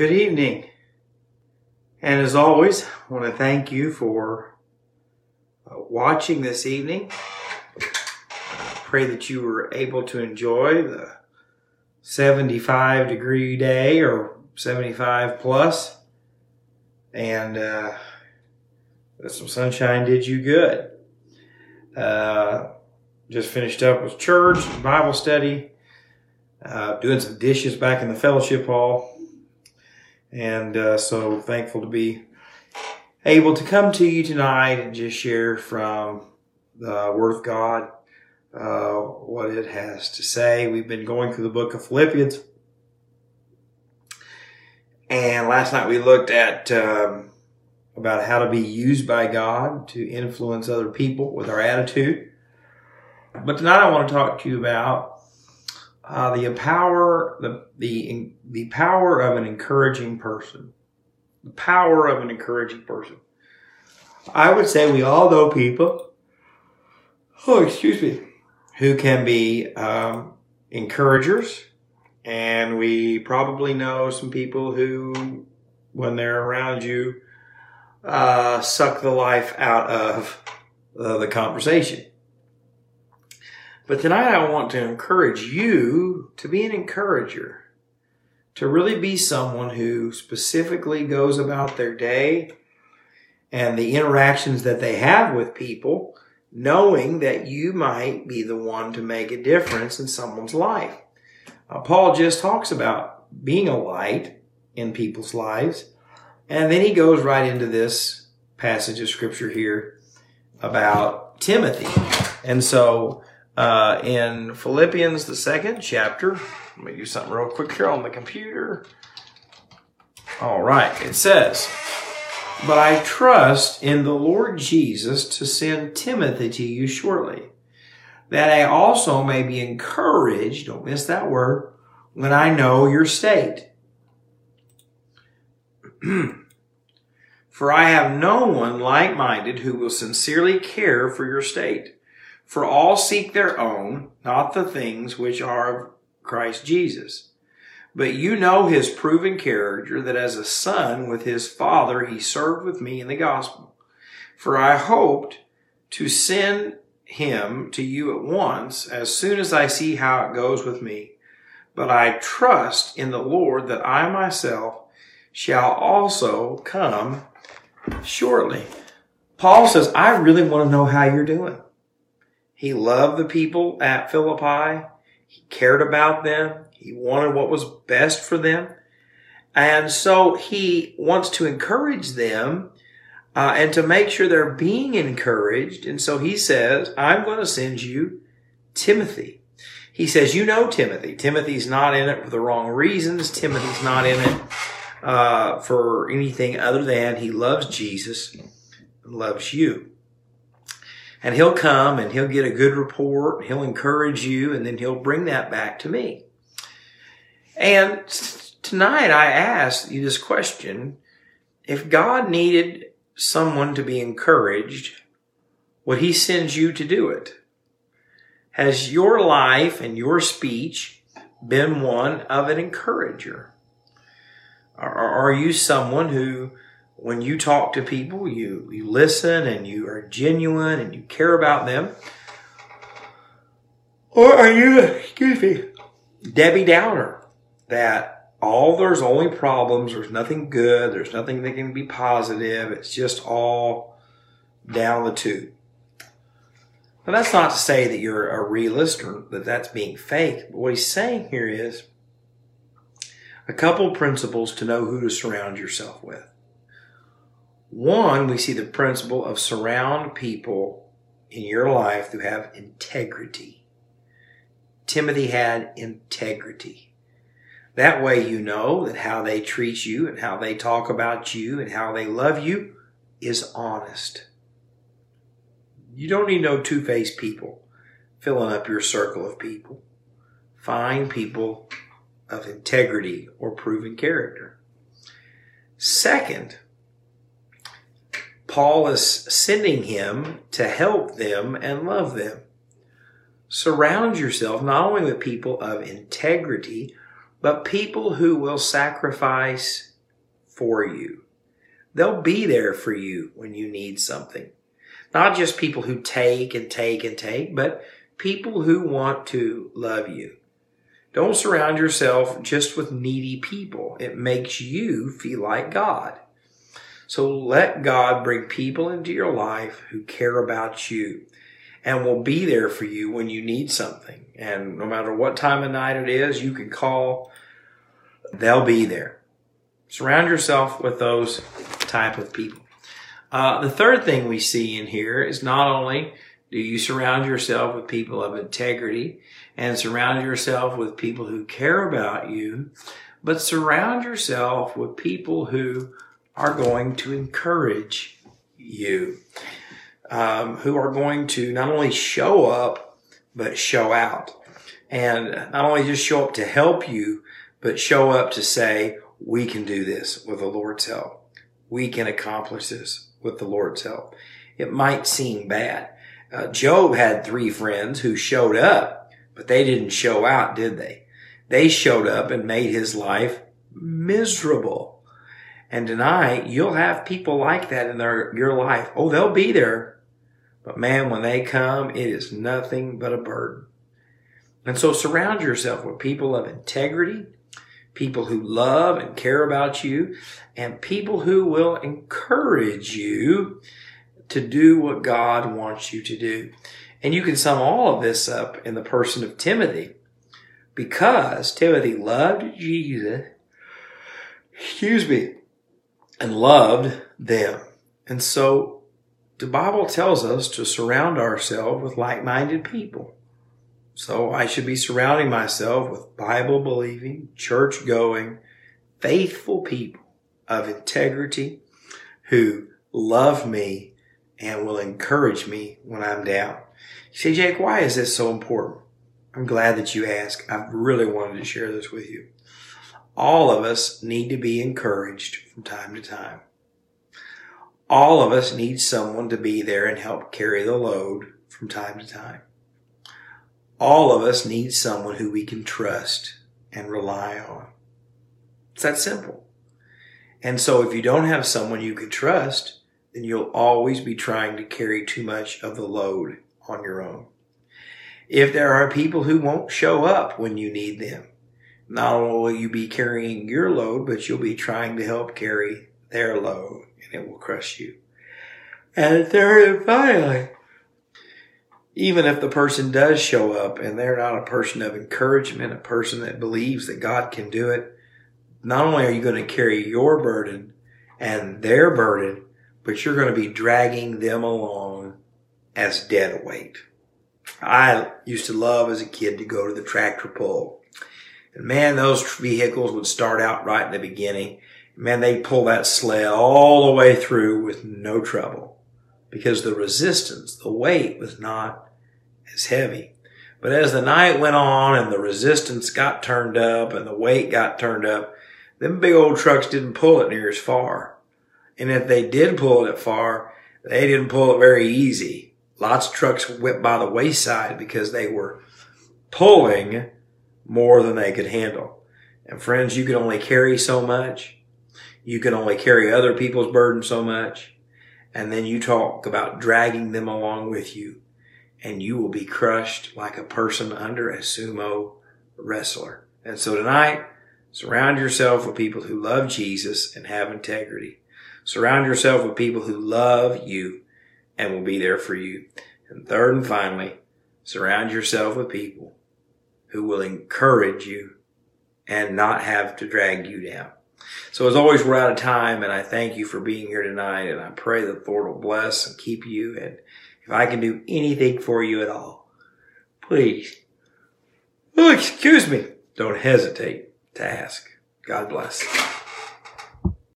Good evening. And as always, I want to thank you for uh, watching this evening. Pray that you were able to enjoy the 75 degree day or 75 plus, and uh, some sunshine did you good. Uh, just finished up with church, Bible study, uh, doing some dishes back in the fellowship hall. And uh, so thankful to be able to come to you tonight and just share from the Word of God uh, what it has to say. We've been going through the book of Philippians. And last night we looked at um, about how to be used by God to influence other people with our attitude. But tonight I want to talk to you about uh, the power, the, the, the power of an encouraging person. The power of an encouraging person. I would say we all know people, oh, excuse me, who can be um, encouragers. And we probably know some people who, when they're around you, uh, suck the life out of uh, the conversation. But tonight I want to encourage you to be an encourager, to really be someone who specifically goes about their day and the interactions that they have with people, knowing that you might be the one to make a difference in someone's life. Uh, Paul just talks about being a light in people's lives. And then he goes right into this passage of scripture here about Timothy. And so uh, in Philippians, the second chapter. Let me do something real quick here on the computer. All right, it says, But I trust in the Lord Jesus to send Timothy to you shortly, that I also may be encouraged, don't miss that word, when I know your state. For I have no one like minded who will sincerely care for your state. For all seek their own, not the things which are of Christ Jesus. But you know his proven character that as a son with his father he served with me in the gospel. For I hoped to send him to you at once as soon as I see how it goes with me. But I trust in the Lord that I myself shall also come shortly. Paul says, I really want to know how you're doing. He loved the people at Philippi. He cared about them. He wanted what was best for them. And so he wants to encourage them uh, and to make sure they're being encouraged. And so he says, I'm going to send you Timothy. He says, You know Timothy. Timothy's not in it for the wrong reasons. Timothy's not in it uh, for anything other than he loves Jesus and loves you and he'll come and he'll get a good report. He'll encourage you and then he'll bring that back to me. And tonight I asked you this question. If God needed someone to be encouraged, would he send you to do it? Has your life and your speech been one of an encourager? or Are you someone who when you talk to people, you, you listen and you are genuine and you care about them? Or are you, excuse me, Debbie Downer, that all there's only problems, there's nothing good, there's nothing that can be positive, it's just all down the tube. Now that's not to say that you're a realist or that that's being fake, but what he's saying here is a couple principles to know who to surround yourself with. One, we see the principle of surround people in your life who have integrity. Timothy had integrity. That way you know that how they treat you and how they talk about you and how they love you is honest. You don't need no two-faced people filling up your circle of people. Find people of integrity or proven character. Second, Paul is sending him to help them and love them. Surround yourself not only with people of integrity, but people who will sacrifice for you. They'll be there for you when you need something. Not just people who take and take and take, but people who want to love you. Don't surround yourself just with needy people. It makes you feel like God. So let God bring people into your life who care about you and will be there for you when you need something. And no matter what time of night it is, you can call. They'll be there. Surround yourself with those type of people. Uh, the third thing we see in here is not only do you surround yourself with people of integrity and surround yourself with people who care about you, but surround yourself with people who are going to encourage you, um, who are going to not only show up, but show out. And not only just show up to help you, but show up to say, we can do this with the Lord's help. We can accomplish this with the Lord's help. It might seem bad. Uh, Job had three friends who showed up, but they didn't show out, did they? They showed up and made his life miserable. And tonight, you'll have people like that in their, your life. Oh, they'll be there. But man, when they come, it is nothing but a burden. And so surround yourself with people of integrity, people who love and care about you, and people who will encourage you to do what God wants you to do. And you can sum all of this up in the person of Timothy. Because Timothy loved Jesus, excuse me, and loved them. And so the Bible tells us to surround ourselves with like-minded people. So I should be surrounding myself with Bible believing, church going, faithful people of integrity who love me and will encourage me when I'm down. You say, Jake, why is this so important? I'm glad that you asked. I really wanted to share this with you. All of us need to be encouraged from time to time. All of us need someone to be there and help carry the load from time to time. All of us need someone who we can trust and rely on. It's that simple. And so if you don't have someone you can trust, then you'll always be trying to carry too much of the load on your own. If there are people who won't show up when you need them, not only will you be carrying your load, but you'll be trying to help carry their load and it will crush you. And third and finally, even if the person does show up and they're not a person of encouragement, a person that believes that God can do it, not only are you going to carry your burden and their burden, but you're going to be dragging them along as dead weight. I used to love as a kid to go to the tractor pull. And man, those vehicles would start out right in the beginning. Man, they'd pull that sled all the way through with no trouble because the resistance, the weight was not as heavy. But as the night went on and the resistance got turned up and the weight got turned up, them big old trucks didn't pull it near as far. And if they did pull it far, they didn't pull it very easy. Lots of trucks went by the wayside because they were pulling more than they could handle. And friends, you can only carry so much. You can only carry other people's burden so much. And then you talk about dragging them along with you and you will be crushed like a person under a sumo wrestler. And so tonight, surround yourself with people who love Jesus and have integrity. Surround yourself with people who love you and will be there for you. And third and finally, surround yourself with people who will encourage you and not have to drag you down. So as always, we're out of time and I thank you for being here tonight and I pray that the Lord will bless and keep you. And if I can do anything for you at all, please, oh, excuse me, don't hesitate to ask. God bless.